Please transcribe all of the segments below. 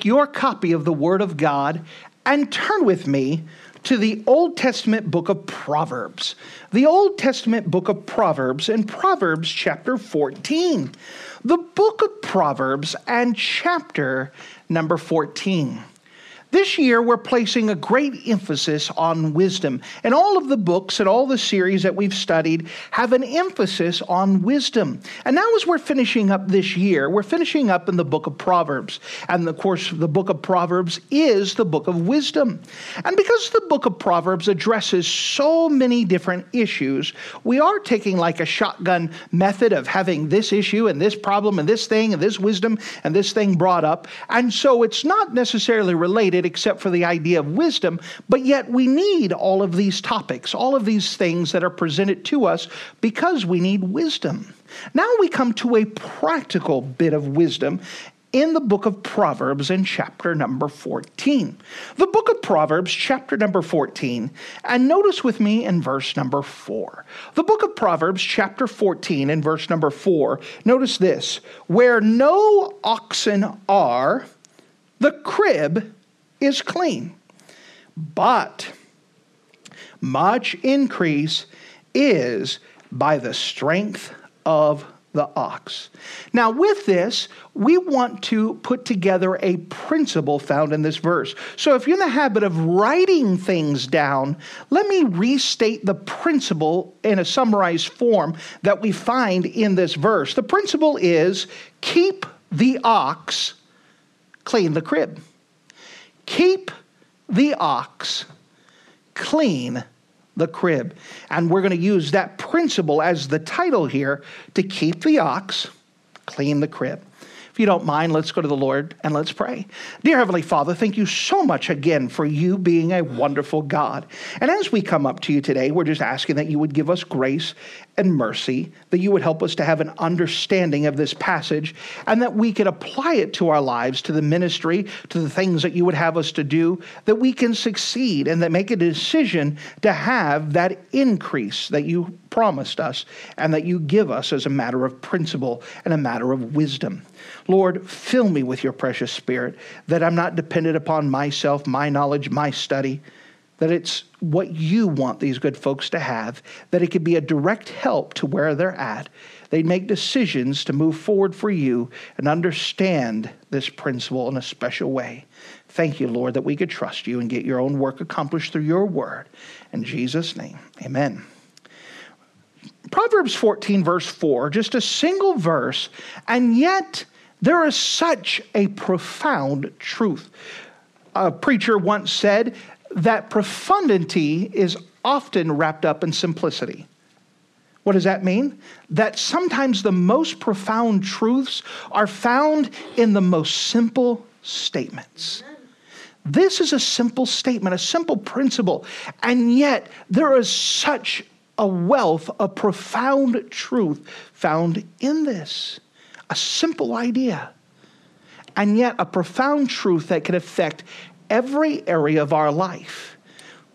Take your copy of the Word of God and turn with me to the Old Testament book of Proverbs. The Old Testament book of Proverbs and Proverbs chapter 14. The book of Proverbs and chapter number 14. This year, we're placing a great emphasis on wisdom. And all of the books and all the series that we've studied have an emphasis on wisdom. And now, as we're finishing up this year, we're finishing up in the book of Proverbs. And of course, the book of Proverbs is the book of wisdom. And because the book of Proverbs addresses so many different issues, we are taking like a shotgun method of having this issue and this problem and this thing and this wisdom and this thing brought up. And so it's not necessarily related except for the idea of wisdom, but yet we need all of these topics, all of these things that are presented to us because we need wisdom. Now we come to a practical bit of wisdom in the book of Proverbs in chapter number 14. The book of Proverbs, chapter number 14, and notice with me in verse number 4. The book of Proverbs, chapter 14, and verse number 4, notice this where no oxen are, the crib is clean. But much increase is by the strength of the ox. Now, with this, we want to put together a principle found in this verse. So, if you're in the habit of writing things down, let me restate the principle in a summarized form that we find in this verse. The principle is keep the ox, clean the crib. Keep the ox, clean the crib. And we're going to use that principle as the title here to keep the ox, clean the crib If you don't mind, let's go to the Lord and let's pray. Dear Heavenly Father, thank you so much again for you being a wonderful God. And as we come up to you today, we're just asking that you would give us grace and mercy, that you would help us to have an understanding of this passage, and that we could apply it to our lives, to the ministry, to the things that you would have us to do, that we can succeed and that make a decision to have that increase that you promised us and that you give us as a matter of principle and a matter of wisdom. Lord, fill me with your precious spirit, that I'm not dependent upon myself, my knowledge, my study, that it's what you want these good folks to have, that it could be a direct help to where they're at. They'd make decisions to move forward for you and understand this principle in a special way. Thank you, Lord, that we could trust you and get your own work accomplished through your word. In Jesus' name, amen. Proverbs 14, verse 4, just a single verse, and yet there is such a profound truth. A preacher once said that profundity is often wrapped up in simplicity. What does that mean? That sometimes the most profound truths are found in the most simple statements. This is a simple statement, a simple principle, and yet there is such a wealth of profound truth found in this a simple idea, and yet a profound truth that can affect every area of our life.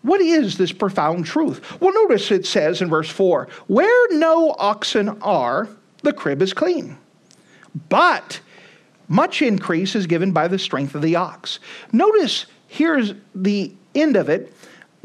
What is this profound truth? Well, notice it says in verse 4 where no oxen are, the crib is clean. But much increase is given by the strength of the ox. Notice here's the end of it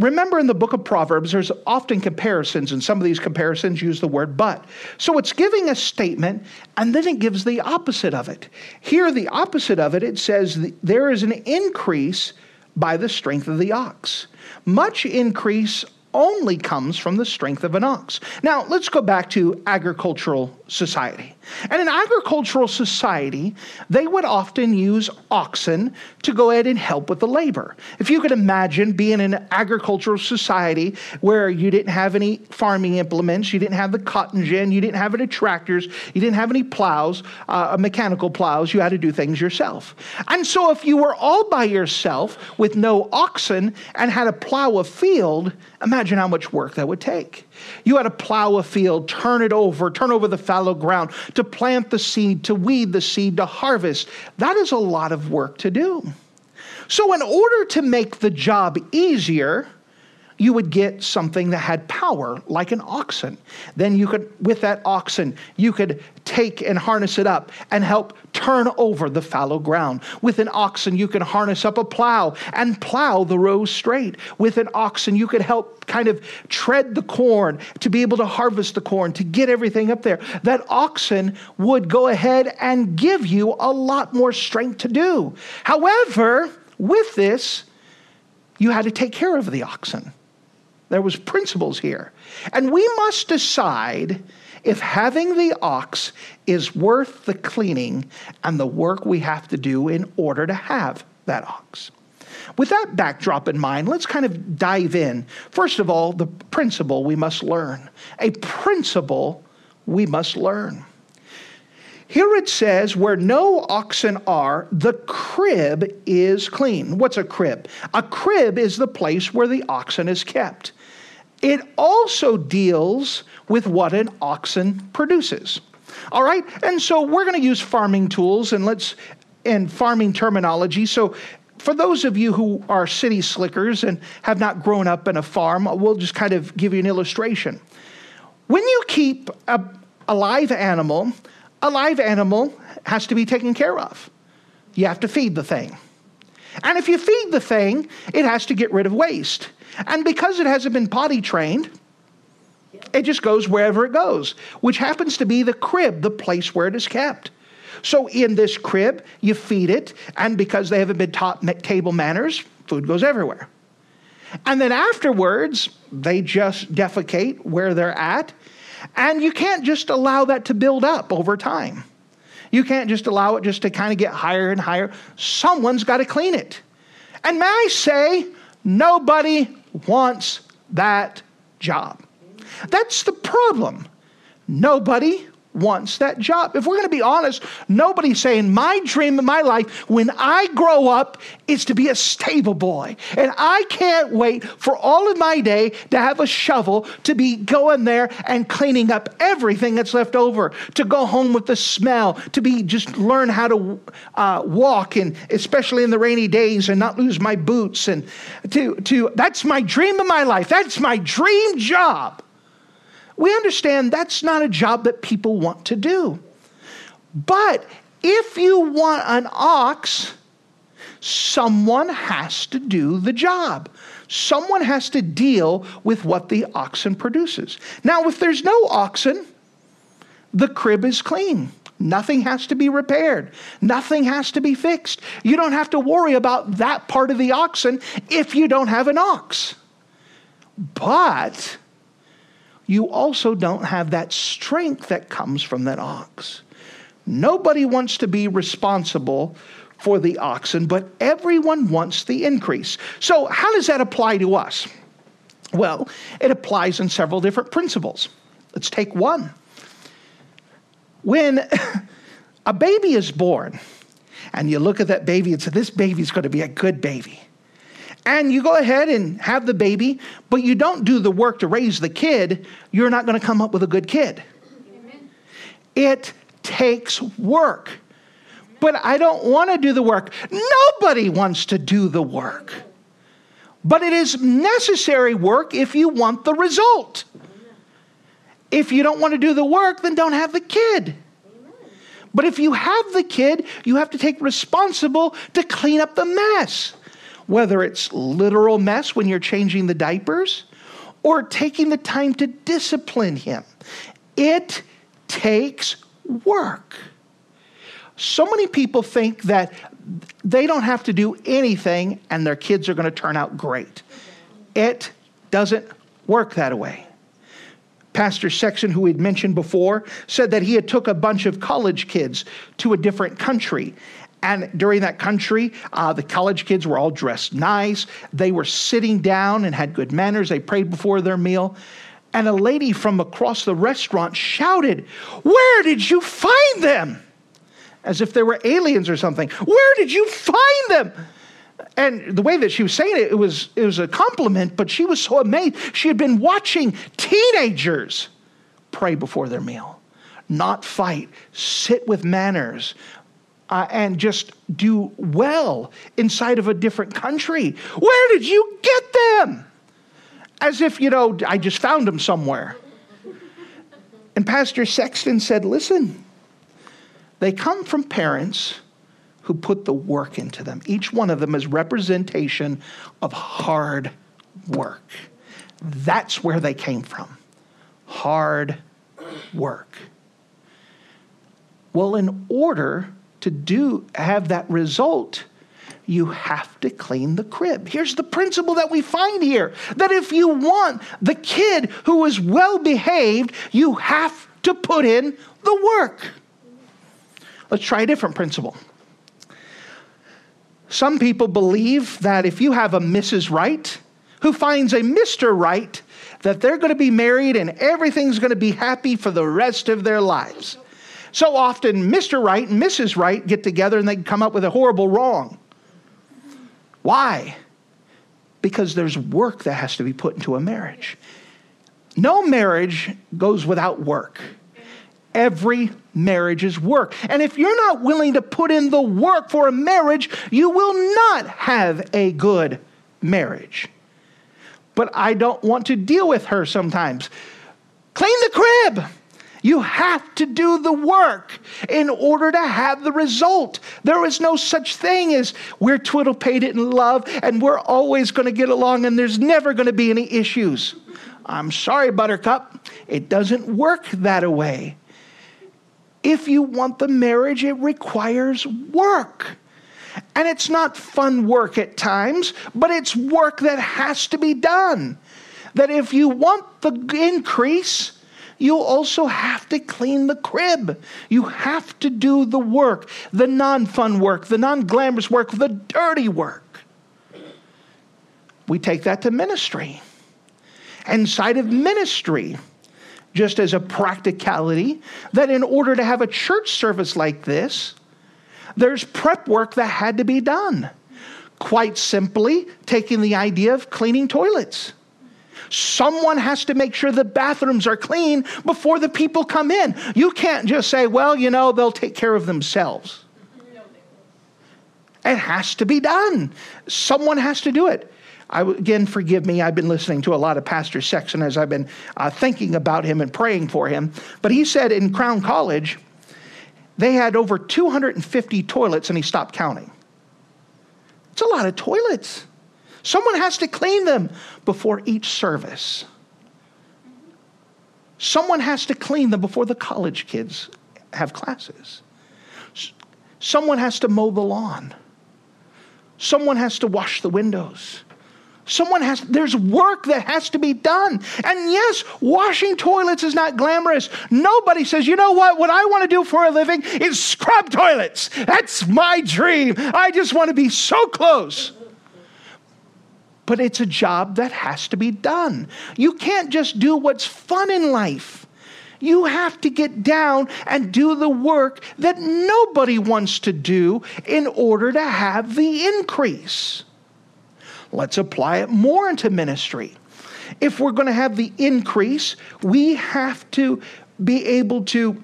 Remember in the book of Proverbs, there's often comparisons, and some of these comparisons use the word but. So it's giving a statement, and then it gives the opposite of it. Here, the opposite of it, it says there is an increase by the strength of the ox. Much increase only comes from the strength of an ox. Now, let's go back to agricultural society. And in agricultural society, they would often use oxen to go ahead and help with the labor. If you could imagine being in an agricultural society where you didn't have any farming implements, you didn't have the cotton gin, you didn't have any tractors, you didn't have any plows, uh, mechanical plows, you had to do things yourself. And so if you were all by yourself with no oxen and had to plow a field, imagine how much work that would take. You had to plow a field, turn it over, turn over the fallow ground, to plant the seed, to weed the seed, to harvest. That is a lot of work to do. So, in order to make the job easier, you would get something that had power, like an oxen. Then you could, with that oxen, you could take and harness it up and help turn over the fallow ground. With an oxen, you can harness up a plow and plow the rows straight. With an oxen, you could help kind of tread the corn to be able to harvest the corn, to get everything up there. That oxen would go ahead and give you a lot more strength to do. However, with this, you had to take care of the oxen. There was principles here. And we must decide if having the ox is worth the cleaning and the work we have to do in order to have that ox. With that backdrop in mind, let's kind of dive in. First of all, the principle we must learn. A principle we must learn. Here it says, where no oxen are, the crib is clean. What's a crib? A crib is the place where the oxen is kept. It also deals with what an oxen produces. All right? And so we're going to use farming tools and let's and farming terminology. So for those of you who are city slickers and have not grown up in a farm, we'll just kind of give you an illustration. When you keep a, a live animal, a live animal has to be taken care of. You have to feed the thing. And if you feed the thing, it has to get rid of waste. And because it hasn't been potty trained, it just goes wherever it goes, which happens to be the crib, the place where it is kept. So in this crib, you feed it, and because they haven't been taught table manners, food goes everywhere. And then afterwards, they just defecate where they're at, and you can't just allow that to build up over time. You can't just allow it just to kind of get higher and higher. Someone's got to clean it. And may I say, nobody wants that job. That's the problem. Nobody wants that job. If we're going to be honest, nobody's saying my dream in my life when I grow up is to be a stable boy. And I can't wait for all of my day to have a shovel to be going there and cleaning up everything that's left over, to go home with the smell, to be just learn how to uh, walk and especially in the rainy days and not lose my boots and to to that's my dream of my life. That's my dream job we understand that's not a job that people want to do. But if you want an ox, someone has to do the job. Someone has to deal with what the oxen produces. Now, if there's no oxen, the crib is clean. Nothing has to be repaired. Nothing has to be fixed. You don't have to worry about that part of the oxen if you don't have an ox. But you also don't have that strength that comes from that ox. Nobody wants to be responsible for the oxen, but everyone wants the increase. So, how does that apply to us? Well, it applies in several different principles. Let's take one. When a baby is born, and you look at that baby and say, This baby's going to be a good baby and you go ahead and have the baby, but you don't do the work to raise the kid, you're not going to come up with a good kid. Amen. It takes work. But I don't want to do the work. Nobody wants to do the work. But it is necessary work if you want the result. If you don't want to do the work, then don't have the kid. But if you have the kid, you have to take responsible to clean up the mess whether it's literal mess when you're changing the diapers or taking the time to discipline him. It takes work. So many people think that they don't have to do anything and their kids are going to turn out great. It doesn't work that way. Pastor Sexton, who we'd mentioned before, said that he had took a bunch of college kids to a different country. And during that country, uh, the college kids were all dressed nice. They were sitting down and had good manners. They prayed before their meal. And a lady from across the restaurant shouted, Where did you find them? As if they were aliens or something. Where did you find them? and the way that she was saying it, it was, it was a compliment, but she was so amazed. She had been watching teenagers pray before their meal, not fight, sit with manners, uh, and just do well inside of a different country. Where did you get them? As if, you know, I just found them somewhere. And Pastor Sexton said, Listen, they come from parents who put the work into them. Each one of them is representation of hard work. That's where they came from. Hard work. Well, in order to do have that result, you have to clean the crib. Here's the principle that we find here that if you want the kid who is well behaved, you have to put in the work. Let's try a different principle. Some people believe that if you have a Mrs. Right who finds a Mr. Right, that they're going to be married and everything's going to be happy for the rest of their lives. So often, Mr. Right and Mrs. Right get together and they come up with a horrible wrong. Why? Because there's work that has to be put into a marriage. No marriage goes without work. Every marriage is work. And if you're not willing to put in the work for a marriage, you will not have a good marriage. But I don't want to deal with her sometimes. Clean the crib. You have to do the work in order to have the result. There is no such thing as we're twiddle pated in love and we're always going to get along and there's never going to be any issues. I'm sorry, Buttercup. It doesn't work that way. If you want the marriage, it requires work. And it's not fun work at times, but it's work that has to be done. That if you want the increase, you also have to clean the crib. You have to do the work, the non fun work, the non glamorous work, the dirty work. We take that to ministry. Inside of ministry, just as a practicality, that in order to have a church service like this, there's prep work that had to be done. Quite simply, taking the idea of cleaning toilets. Someone has to make sure the bathrooms are clean before the people come in. You can't just say, well, you know, they'll take care of themselves. It has to be done. Someone has to do it. I, again, forgive me. I've been listening to a lot of Pastor Sexton as I've been uh, thinking about him and praying for him. But he said in Crown College, they had over 250 toilets and he stopped counting. It's a lot of toilets. Someone has to clean them before each service. Someone has to clean them before the college kids have classes. Someone has to mow the lawn. Someone has to wash the windows. Someone has, there's work that has to be done. And yes, washing toilets is not glamorous. Nobody says, you know what, what I want to do for a living is scrub toilets. That's my dream. I just want to be so close. But it's a job that has to be done. You can't just do what's fun in life. You have to get down and do the work that nobody wants to do in order to have the increase. Let's apply it more into ministry. If we're going to have the increase, we have to be able to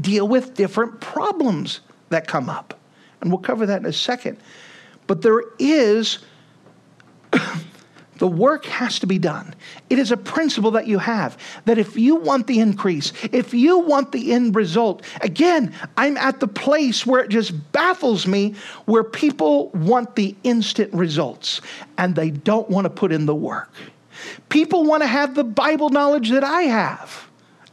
deal with different problems that come up. And we'll cover that in a second. But there is the work has to be done. It is a principle that you have that if you want the increase, if you want the end result, again, I'm at the place where it just baffles me where people want the instant results and they don't want to put in the work. People want to have the Bible knowledge that I have.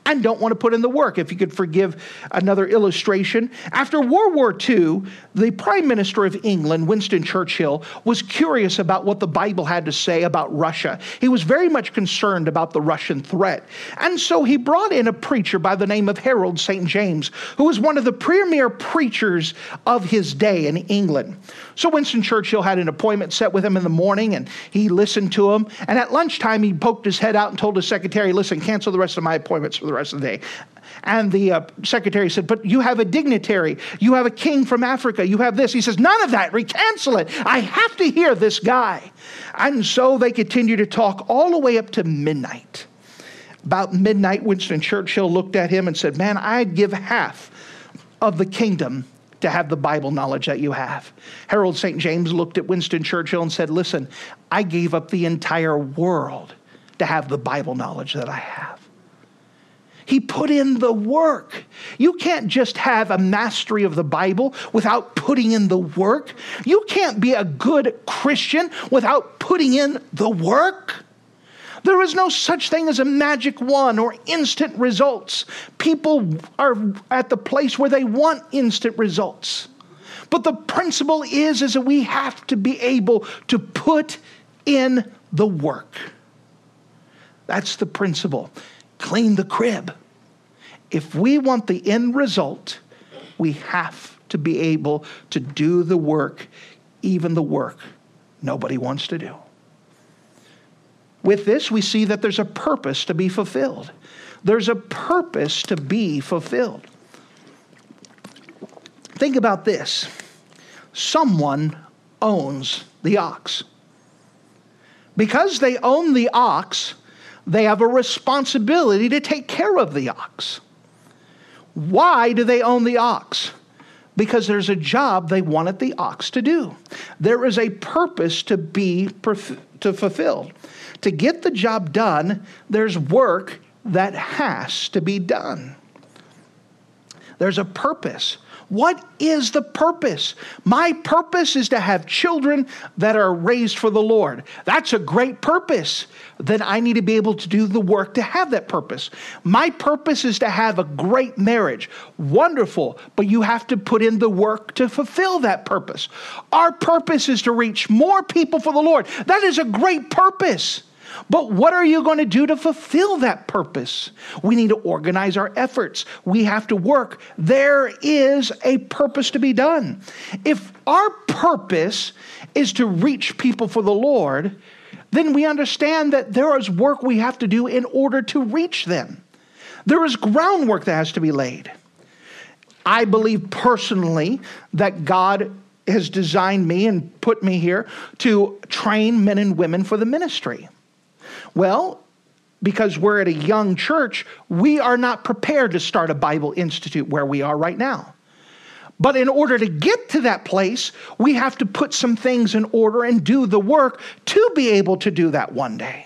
And don't want to put in the work. If you could forgive another illustration. After World War II, the Prime Minister of England, Winston Churchill, was curious about what the Bible had to say about Russia. He was very much concerned about the Russian threat. And so he brought in a preacher by the name of Harold St. James, who was one of the premier preachers of his day in England. So Winston Churchill had an appointment set with him in the morning and he listened to him. And at lunchtime, he poked his head out and told his secretary, Listen, cancel the rest of my appointments for the rest of the day. And the uh, secretary said, But you have a dignitary. You have a king from Africa. You have this. He says, None of that. Recancel it. I have to hear this guy. And so they continued to talk all the way up to midnight. About midnight, Winston Churchill looked at him and said, Man, I'd give half of the kingdom to have the Bible knowledge that you have. Harold St. James looked at Winston Churchill and said, Listen, I gave up the entire world to have the Bible knowledge that I have. He put in the work. You can't just have a mastery of the Bible without putting in the work. You can't be a good Christian without putting in the work. There is no such thing as a magic wand or instant results. People are at the place where they want instant results. But the principle is, is that we have to be able to put in the work. That's the principle. Clean the crib. If we want the end result, we have to be able to do the work, even the work nobody wants to do. With this, we see that there's a purpose to be fulfilled. There's a purpose to be fulfilled. Think about this someone owns the ox. Because they own the ox, they have a responsibility to take care of the ox. Why do they own the ox? Because there's a job they wanted the ox to do. There is a purpose to be to fulfilled. To get the job done, there's work that has to be done. There's a purpose. What is the purpose? My purpose is to have children that are raised for the Lord. That's a great purpose. Then I need to be able to do the work to have that purpose. My purpose is to have a great marriage. Wonderful, but you have to put in the work to fulfill that purpose. Our purpose is to reach more people for the Lord. That is a great purpose. But what are you going to do to fulfill that purpose? We need to organize our efforts. We have to work. There is a purpose to be done. If our purpose is to reach people for the Lord, then we understand that there is work we have to do in order to reach them. There is groundwork that has to be laid. I believe personally that God has designed me and put me here to train men and women for the ministry. Well, because we're at a young church, we are not prepared to start a Bible Institute where we are right now. But in order to get to that place, we have to put some things in order and do the work to be able to do that one day.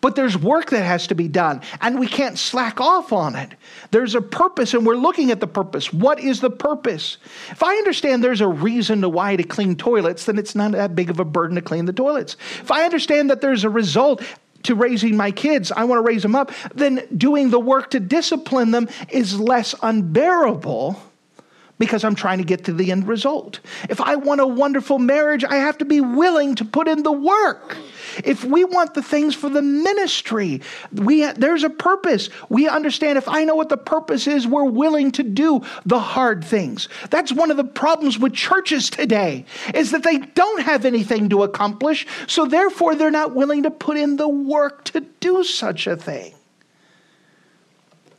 But there's work that has to be done, and we can't slack off on it. There's a purpose, and we're looking at the purpose. What is the purpose? If I understand there's a reason to why to clean toilets, then it's not that big of a burden to clean the toilets. If I understand that there's a result to raising my kids, I want to raise them up, then doing the work to discipline them is less unbearable because I'm trying to get to the end result. If I want a wonderful marriage, I have to be willing to put in the work. If we want the things for the ministry, we, there's a purpose. We understand if I know what the purpose is, we're willing to do the hard things. That's one of the problems with churches today is that they don't have anything to accomplish, so therefore they're not willing to put in the work to do such a thing.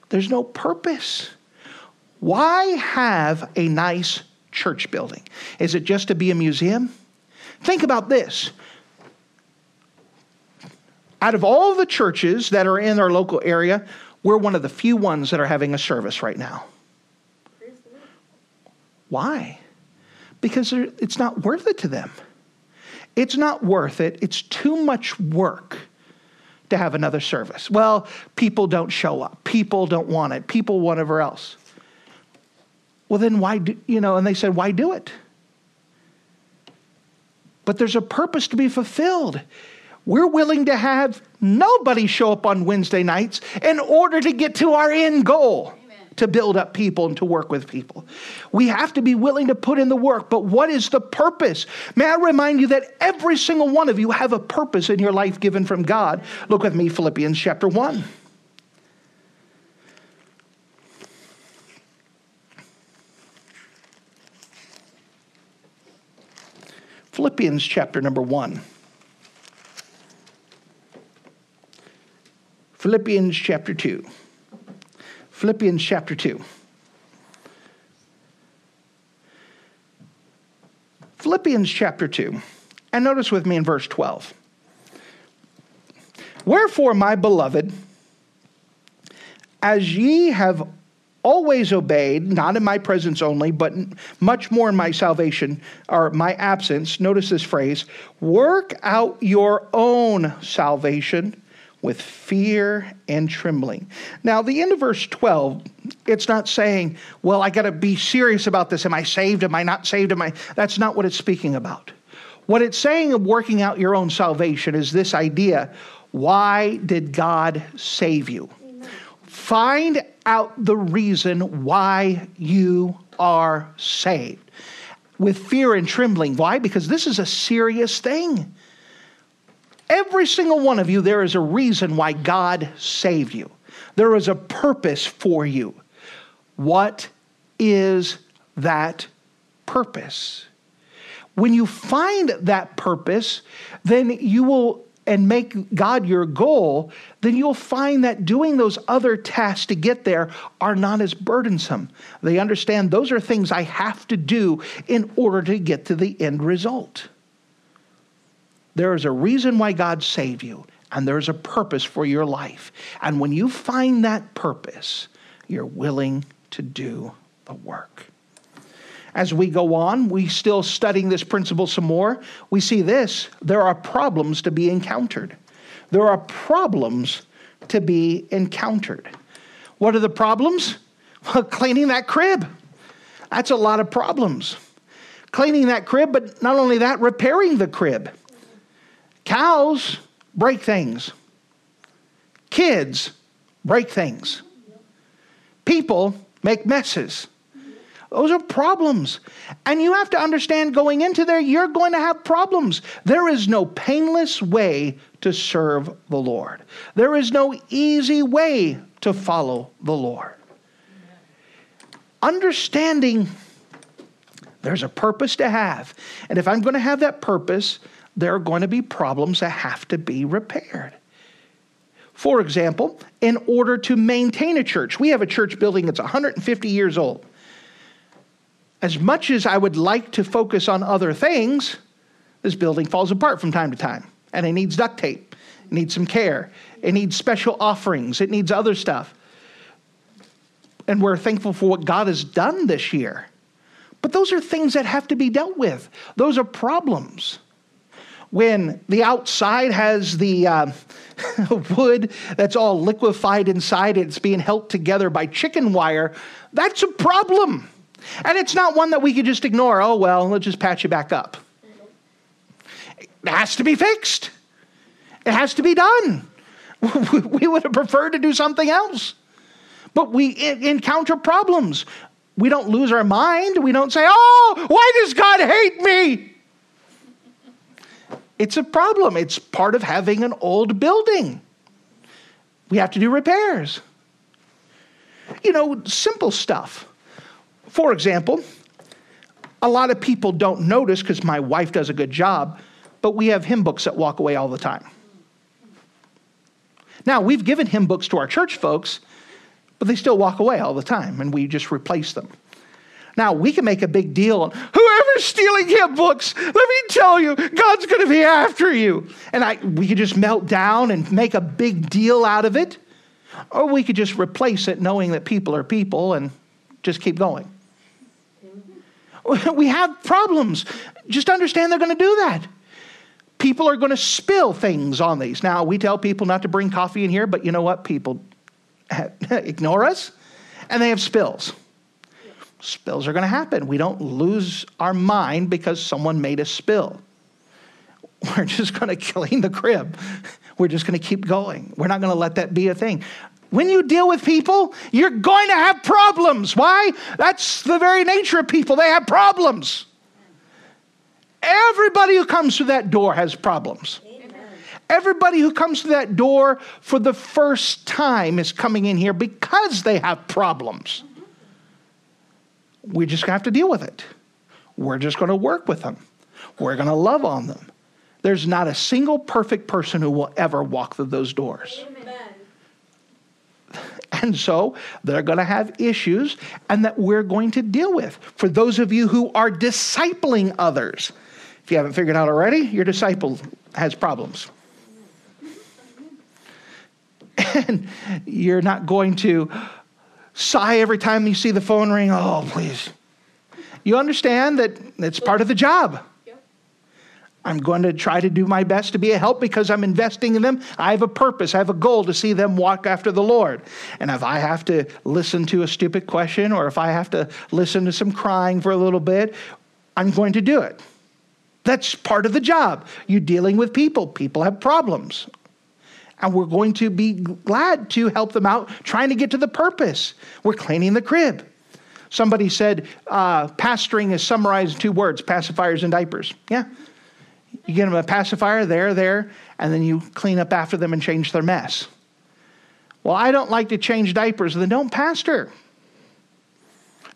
There's no purpose. Why have a nice church building? Is it just to be a museum? Think about this. Out of all the churches that are in our local area, we're one of the few ones that are having a service right now. Why? Because it's not worth it to them. It's not worth it. It's too much work to have another service. Well, people don't show up. People don't want it. People whatever else. Well, then why do, you know, and they said, why do it? But there's a purpose to be fulfilled. We're willing to have nobody show up on Wednesday nights in order to get to our end goal to build up people and to work with people. We have to be willing to put in the work, but what is the purpose? May I remind you that every single one of you have a purpose in your life given from God. Look with me, Philippians chapter 1. Philippians chapter number 1. Philippians chapter 2. Philippians chapter 2. Philippians chapter 2. And notice with me in verse 12. Wherefore, my beloved, as ye have always obeyed, not in my presence only, but much more in my salvation or my absence, notice this phrase work out your own salvation with fear and trembling. Now, the end of verse 12, it's not saying, well, I got to be serious about this. Am I saved? Am I not saved? Am I? That's not what it's speaking about. What it's saying of working out your own salvation is this idea why did God save you? Find out the reason why you are saved with fear and trembling. Why? Because this is a serious thing. Every single one of you, there is a reason why God saved you. There is a purpose for you. What is that purpose? When you find that purpose, then you will and make God your goal, then you'll find that doing those other tasks to get there are not as burdensome. They understand those are things I have to do in order to get to the end result. There is a reason why God saved you, and there's a purpose for your life. And when you find that purpose, you're willing to do the work. As we go on, we still studying this principle some more. We see this there are problems to be encountered. There are problems to be encountered. What are the problems? Well, cleaning that crib. That's a lot of problems. Cleaning that crib, but not only that, repairing the crib. Cows break things, kids break things, people make messes. Those are problems. And you have to understand going into there, you're going to have problems. There is no painless way to serve the Lord, there is no easy way to follow the Lord. Understanding there's a purpose to have. And if I'm going to have that purpose, there are going to be problems that have to be repaired. For example, in order to maintain a church, we have a church building that's 150 years old. As much as I would like to focus on other things, this building falls apart from time to time, and it needs duct tape, it needs some care, it needs special offerings, it needs other stuff. And we're thankful for what God has done this year. But those are things that have to be dealt with, those are problems when the outside has the uh, wood that's all liquefied inside it's being held together by chicken wire, that's a problem. And it's not one that we could just ignore. Oh, well, let's just patch it back up. It has to be fixed, it has to be done. we would have preferred to do something else. But we encounter problems. We don't lose our mind. We don't say, oh, why does God hate me? It's a problem. It's part of having an old building. We have to do repairs. You know, simple stuff. For example, a lot of people don't notice because my wife does a good job, but we have hymn books that walk away all the time. Now, we've given hymn books to our church folks, but they still walk away all the time, and we just replace them. Now, we can make a big deal whoever's stealing hymn books, let me tell you, God's going to be after you. And I, we could just melt down and make a big deal out of it. Or we could just replace it knowing that people are people and just keep going. We have problems. Just understand they're going to do that. People are going to spill things on these. Now, we tell people not to bring coffee in here, but you know what? People ignore us and they have spills spills are going to happen. We don't lose our mind because someone made a spill. we're just going to clean the crib. We're just going to keep going. We're not going to let that be a thing. When you deal with people, you're going to have problems. Why? That's the very nature of people. They have problems. Everybody who comes through that door has problems. Amen. Everybody who comes to that door for the first time is coming in here because they have problems. We just have to deal with it. We're just going to work with them. We're going to love on them. There's not a single perfect person who will ever walk through those doors. Amen. And so they're going to have issues and that we're going to deal with. For those of you who are discipling others, if you haven't figured out already, your disciple has problems. And you're not going to sigh every time you see the phone ring. Oh, please. You understand that it's part of the job. I'm going to try to do my best to be a help because I'm investing in them. I have a purpose, I have a goal to see them walk after the Lord. And if I have to listen to a stupid question or if I have to listen to some crying for a little bit, I'm going to do it. That's part of the job. You're dealing with people, people have problems. And we're going to be glad to help them out trying to get to the purpose. We're cleaning the crib. Somebody said uh, pastoring is summarized in two words pacifiers and diapers. Yeah, you get them a pacifier, there, there, and then you clean up after them and change their mess. Well, I don't like to change diapers. Then don't pastor.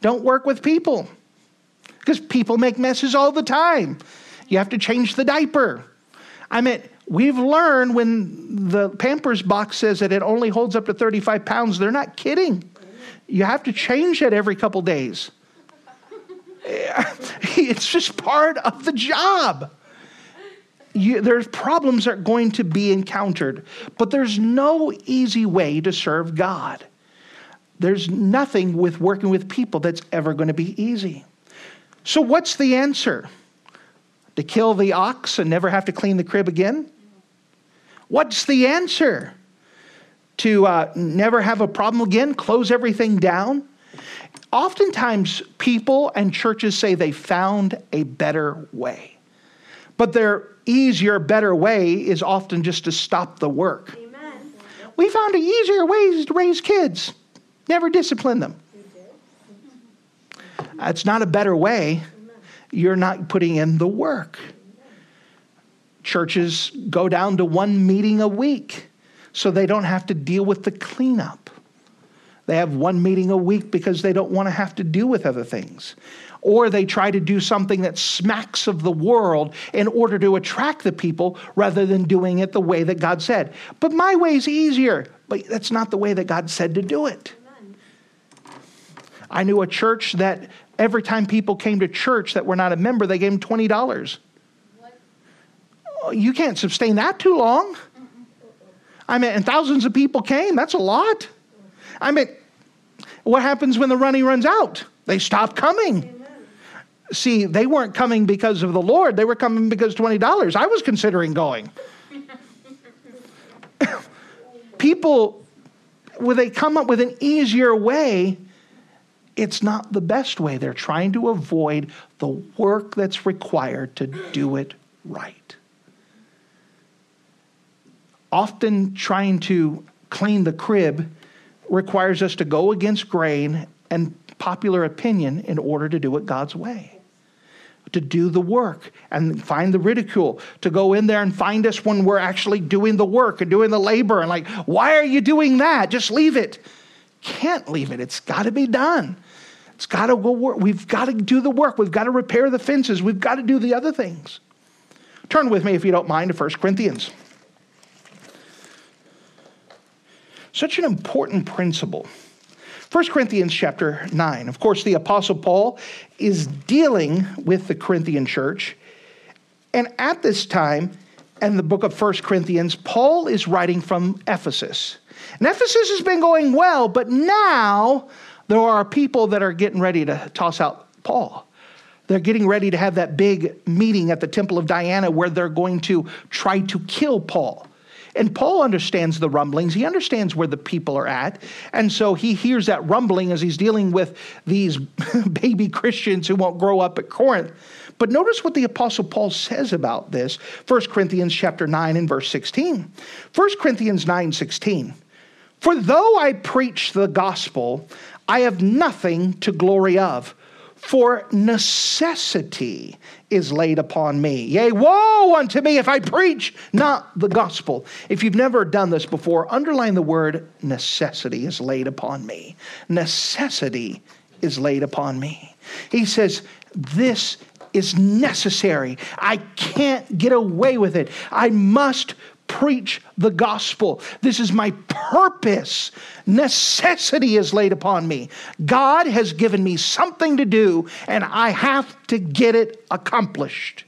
Don't work with people because people make messes all the time. You have to change the diaper. I mean, we've learned when the Pampers box says that it only holds up to 35 pounds, they're not kidding. You have to change it every couple days. it's just part of the job you, there's problems that are going to be encountered, but there's no easy way to serve God. There's nothing with working with people that's ever going to be easy. So, what's the answer? To kill the ox and never have to clean the crib again? What's the answer? To uh, never have a problem again, close everything down? Oftentimes, people and churches say they found a better way. But their easier, better way is often just to stop the work. Amen. We found easier ways to raise kids, never discipline them. It's not a better way. You're not putting in the work. Churches go down to one meeting a week so they don't have to deal with the cleanup. They have one meeting a week because they don't want to have to deal with other things or they try to do something that smacks of the world in order to attract the people rather than doing it the way that God said. But my way is easier, but that's not the way that God said to do it. I knew a church that every time people came to church that were not a member, they gave them $20. What? You can't sustain that too long. I mean, and thousands of people came. That's a lot. I mean, what happens when the money runs out? They stop coming see, they weren't coming because of the Lord, they were coming because $20. I was considering going. People, when they come up with an easier way, it's not the best way. They're trying to avoid the work that's required to do it right. Often, trying to clean the crib requires us to go against grain and popular opinion in order to do it God's way to do the work and find the ridicule, to go in there and find us when we're actually doing the work and doing the labor and like, why are you doing that? Just leave it. Can't leave it. It's got to be done. It's got to go work. We've got to do the work. We've got to repair the fences. We've got to do the other things. Turn with me, if you don't mind, to 1 Corinthians. Such an important principle. 1 Corinthians chapter 9. Of course, the Apostle Paul is dealing with the Corinthian church. And at this time, in the book of 1 Corinthians, Paul is writing from Ephesus. And Ephesus has been going well, but now there are people that are getting ready to toss out Paul. They're getting ready to have that big meeting at the Temple of Diana where they're going to try to kill Paul. And Paul understands the rumblings. He understands where the people are at. And so he hears that rumbling as he's dealing with these baby Christians who won't grow up at Corinth. But notice what the apostle Paul says about this. 1 Corinthians chapter 9 and verse 16. 1 Corinthians 9:16. For though I preach the gospel, I have nothing to glory of for necessity is laid upon me. Yea, woe unto me if I preach not the gospel. If you've never done this before, underline the word necessity is laid upon me. Necessity is laid upon me. He says, This is necessary. I can't get away with it. I must preach the gospel. This is my purpose. Necessity is laid upon me. God has given me something to do, and I have to get it accomplished.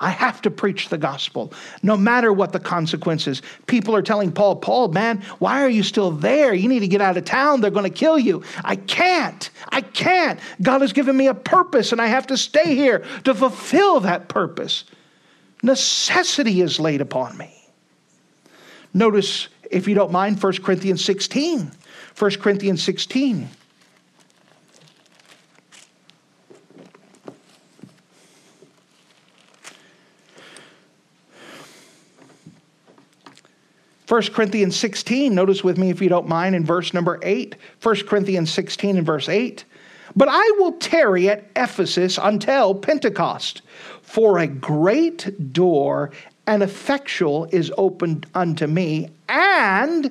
I have to preach the gospel, no matter what the consequences. People are telling Paul, Paul, man, why are you still there? You need to get out of town. They're going to kill you. I can't. I can't. God has given me a purpose, and I have to stay here to fulfill that purpose. Necessity is laid upon me. Notice, if you don't mind, 1 Corinthians 16. 1 Corinthians 16. First Corinthians 16, notice with me if you don't mind in verse number 8. 1 Corinthians 16 and verse 8. But I will tarry at Ephesus until Pentecost, for a great door and effectual is opened unto me, and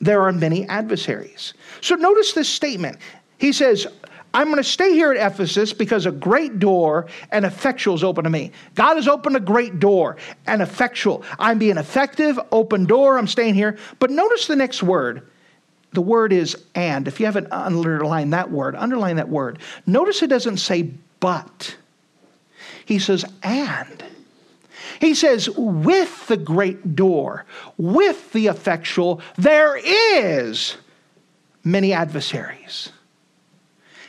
there are many adversaries. So notice this statement. He says, I'm going to stay here at Ephesus because a great door and effectual is open to me. God has opened a great door and effectual. I'm being effective, open door, I'm staying here. But notice the next word. The word is and. If you haven't underlined that word, underline that word. Notice it doesn't say but. He says and. He says, with the great door, with the effectual, there is many adversaries.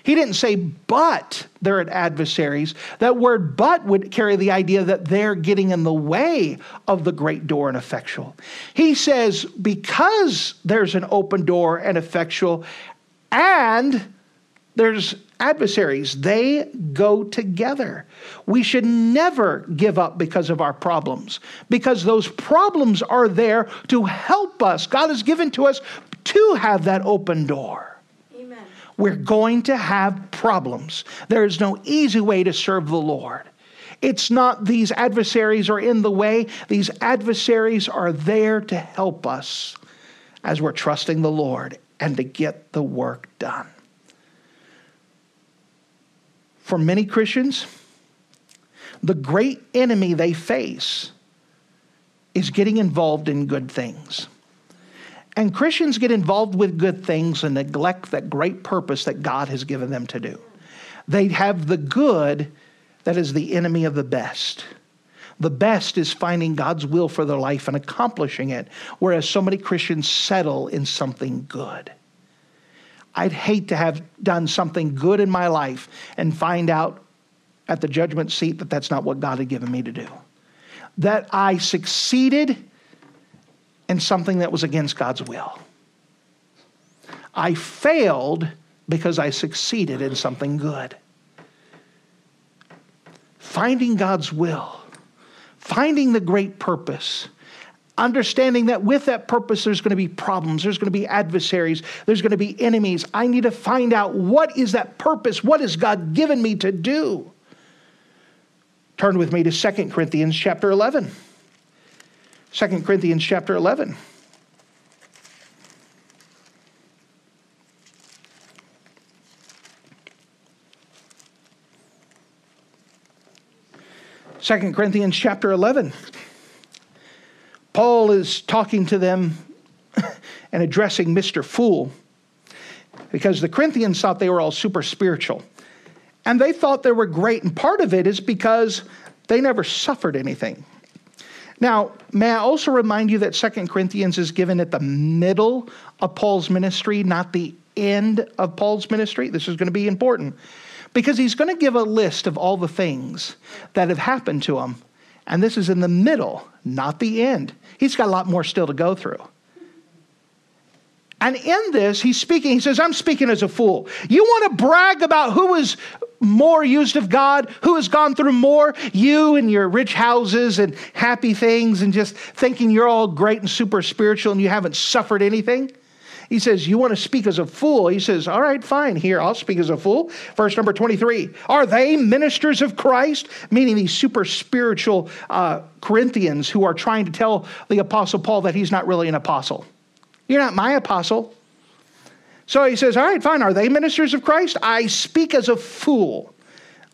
He didn't say, but there are adversaries. That word but would carry the idea that they're getting in the way of the great door and effectual. He says, because there's an open door and effectual, and there's adversaries. They go together. We should never give up because of our problems, because those problems are there to help us. God has given to us to have that open door. Amen. We're going to have problems. There is no easy way to serve the Lord. It's not these adversaries are in the way, these adversaries are there to help us as we're trusting the Lord and to get the work done for many Christians, the great enemy they face is getting involved in good things. And Christians get involved with good things and neglect that great purpose that God has given them to do. They have the good that is the enemy of the best. The best is finding God's will for their life and accomplishing it, whereas so many Christians settle in something good. I'd hate to have done something good in my life and find out at the judgment seat that that's not what God had given me to do. That I succeeded in something that was against God's will. I failed because I succeeded in something good. Finding God's will, finding the great purpose, understanding that with that purpose, there's going to be problems, there's going to be adversaries, there's going to be enemies. I need to find out what is that purpose? What has God given me to do? Turn with me to 2 Corinthians chapter 11. 2 Corinthians chapter 11. Second Corinthians chapter 11. Is talking to them and addressing Mr. Fool because the Corinthians thought they were all super spiritual. And they thought they were great. And part of it is because they never suffered anything. Now, may I also remind you that Second Corinthians is given at the middle of Paul's ministry, not the end of Paul's ministry. This is going to be important because he's going to give a list of all the things that have happened to him and this is in the middle, not the end. He's got a lot more still to go through. And in this, he's speaking, he says, I'm speaking as a fool. You want to brag about who is more used of God, who has gone through more, you and your rich houses and happy things, and just thinking you're all great and super spiritual and you haven't suffered anything? He says, You want to speak as a fool? He says, All right, fine. Here, I'll speak as a fool. Verse number 23 Are they ministers of Christ? Meaning these super spiritual uh, Corinthians who are trying to tell the Apostle Paul that he's not really an apostle. You're not my apostle. So he says, All right, fine. Are they ministers of Christ? I speak as a fool.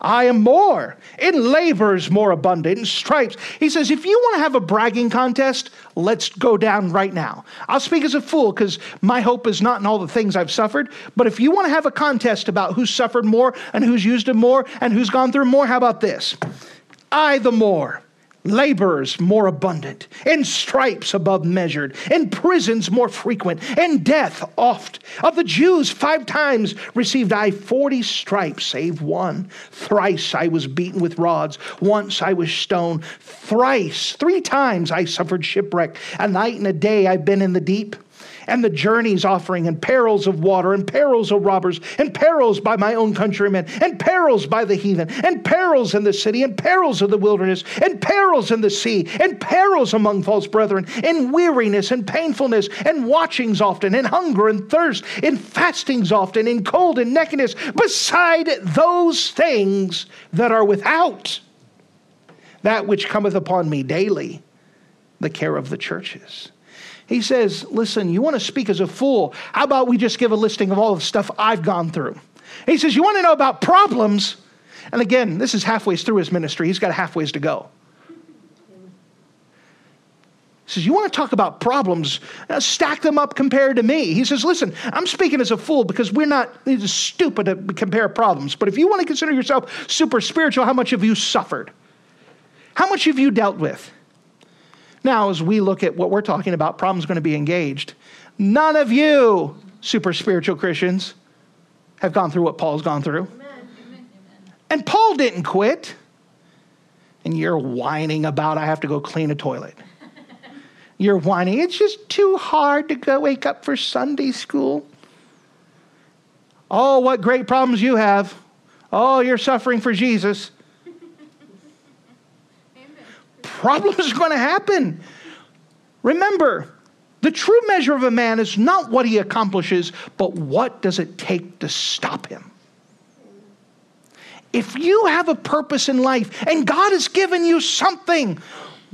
I am more. In labors more abundant, in stripes. He says, if you want to have a bragging contest, let's go down right now. I'll speak as a fool because my hope is not in all the things I've suffered. But if you want to have a contest about who's suffered more and who's used it more and who's gone through more, how about this? I the more laborers more abundant, in stripes above measured, in prisons more frequent, in death oft. Of the Jews, five times received I forty stripes, save one. Thrice I was beaten with rods, once I was stoned, thrice, three times I suffered shipwreck. A night and a day I've been in the deep and the journeys offering, and perils of water, and perils of robbers, and perils by my own countrymen, and perils by the heathen, and perils in the city, and perils of the wilderness, and perils in the sea, and perils among false brethren, and weariness, and painfulness, and watchings often, and hunger, and thirst, and fastings often, and cold, and nakedness, beside those things that are without, that which cometh upon me daily, the care of the churches. He says, Listen, you want to speak as a fool. How about we just give a listing of all the stuff I've gone through? He says, You want to know about problems? And again, this is halfway through his ministry. He's got halfways to go. He says, You want to talk about problems? Uh, stack them up compared to me. He says, Listen, I'm speaking as a fool because we're not, it's stupid to compare problems. But if you want to consider yourself super spiritual, how much have you suffered? How much have you dealt with? Now, as we look at what we're talking about, problem's going to be engaged. None of you, super spiritual Christians, have gone through what Paul's gone through. Amen. And Paul didn't quit. And you're whining about, I have to go clean a toilet. You're whining, it's just too hard to go wake up for Sunday school. Oh, what great problems you have. Oh, you're suffering for Jesus. Problems are going to happen. Remember, the true measure of a man is not what he accomplishes, but what does it take to stop him. If you have a purpose in life and God has given you something,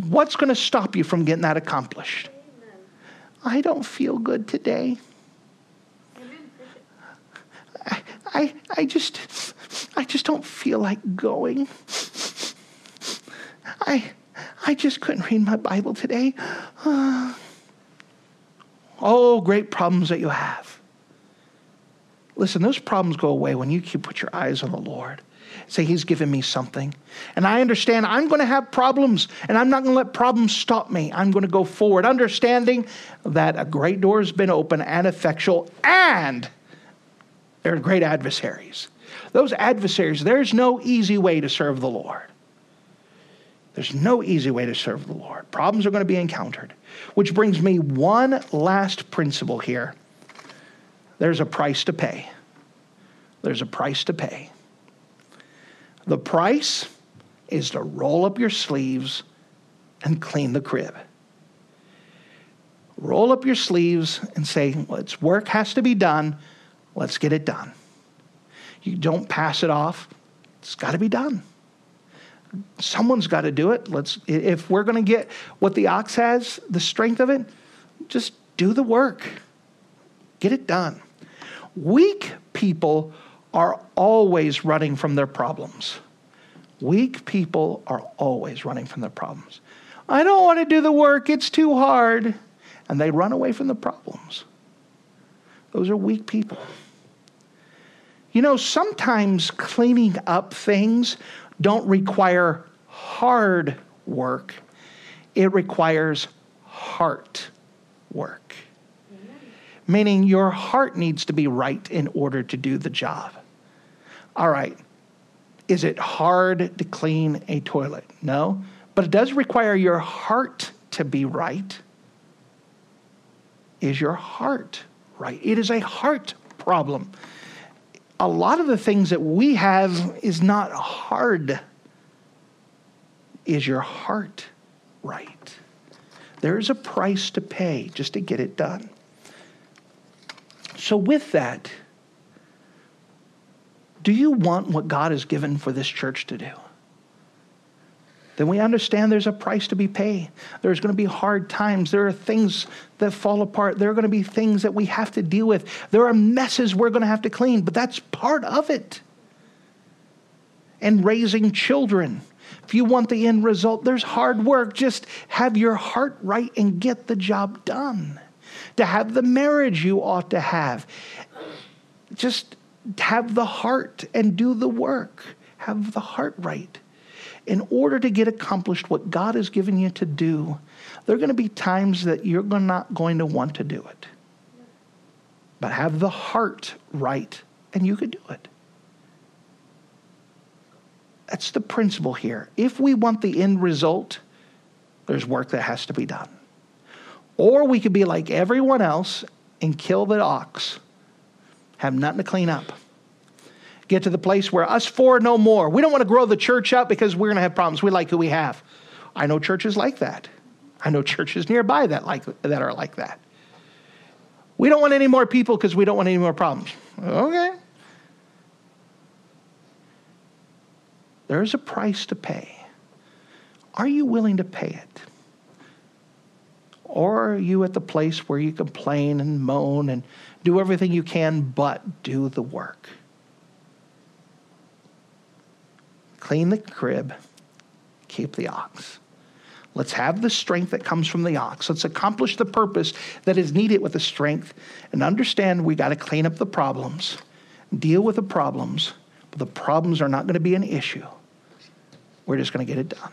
what's going to stop you from getting that accomplished? I don't feel good today. I, I, I just I just don't feel like going. I I just couldn't read my Bible today. Uh, oh, great problems that you have. Listen, those problems go away when you keep put your eyes on the Lord. Say, He's given me something. And I understand I'm going to have problems, and I'm not going to let problems stop me. I'm going to go forward, understanding that a great door has been open and effectual, and there are great adversaries. Those adversaries, there's no easy way to serve the Lord. There's no easy way to serve the Lord. Problems are going to be encountered. Which brings me one last principle here. There's a price to pay. There's a price to pay. The price is to roll up your sleeves and clean the crib. Roll up your sleeves and say, Let's work has to be done. Let's get it done. You don't pass it off. It's got to be done someone's got to do it. Let's if we're going to get what the ox has, the strength of it, just do the work. Get it done. Weak people are always running from their problems. Weak people are always running from their problems. I don't want to do the work, it's too hard. And they run away from the problems. Those are weak people. You know, sometimes cleaning up things don't require hard work, it requires heart work. Meaning your heart needs to be right in order to do the job. All right, is it hard to clean a toilet? No, but it does require your heart to be right. Is your heart right. It is a heart problem. A lot of the things that we have is not hard. Is your heart right? There is a price to pay just to get it done. So, with that, do you want what God has given for this church to do? Then we understand there's a price to be paid. There's going to be hard times. There are things that fall apart. There are going to be things that we have to deal with. There are messes we're going to have to clean, but that's part of it. And raising children. If you want the end result, there's hard work. Just have your heart right and get the job done. To have the marriage you ought to have. Just have the heart and do the work. Have the heart right in order to get accomplished what God has given you to do, there are going to be times that you're not going to want to do it. But have the heart right, and you can do it. That's the principle here. If we want the end result, there's work that has to be done. Or we could be like everyone else and kill the ox, have nothing to clean up get to the place where us four no more. We don't want to grow the church up because we're going to have problems. We like who we have. I know churches like that. I know churches nearby that like that are like that. We don't want any more people because we don't want any more problems. Okay. There's a price to pay. Are you willing to pay it? Or are you at the place where you complain and moan and do everything you can but do the work? Clean the crib, keep the ox. Let's have the strength that comes from the ox. Let's accomplish the purpose that is needed with the strength and understand we got to clean up the problems, deal with the problems, but the problems are not going to be an issue. We're just going to get it done.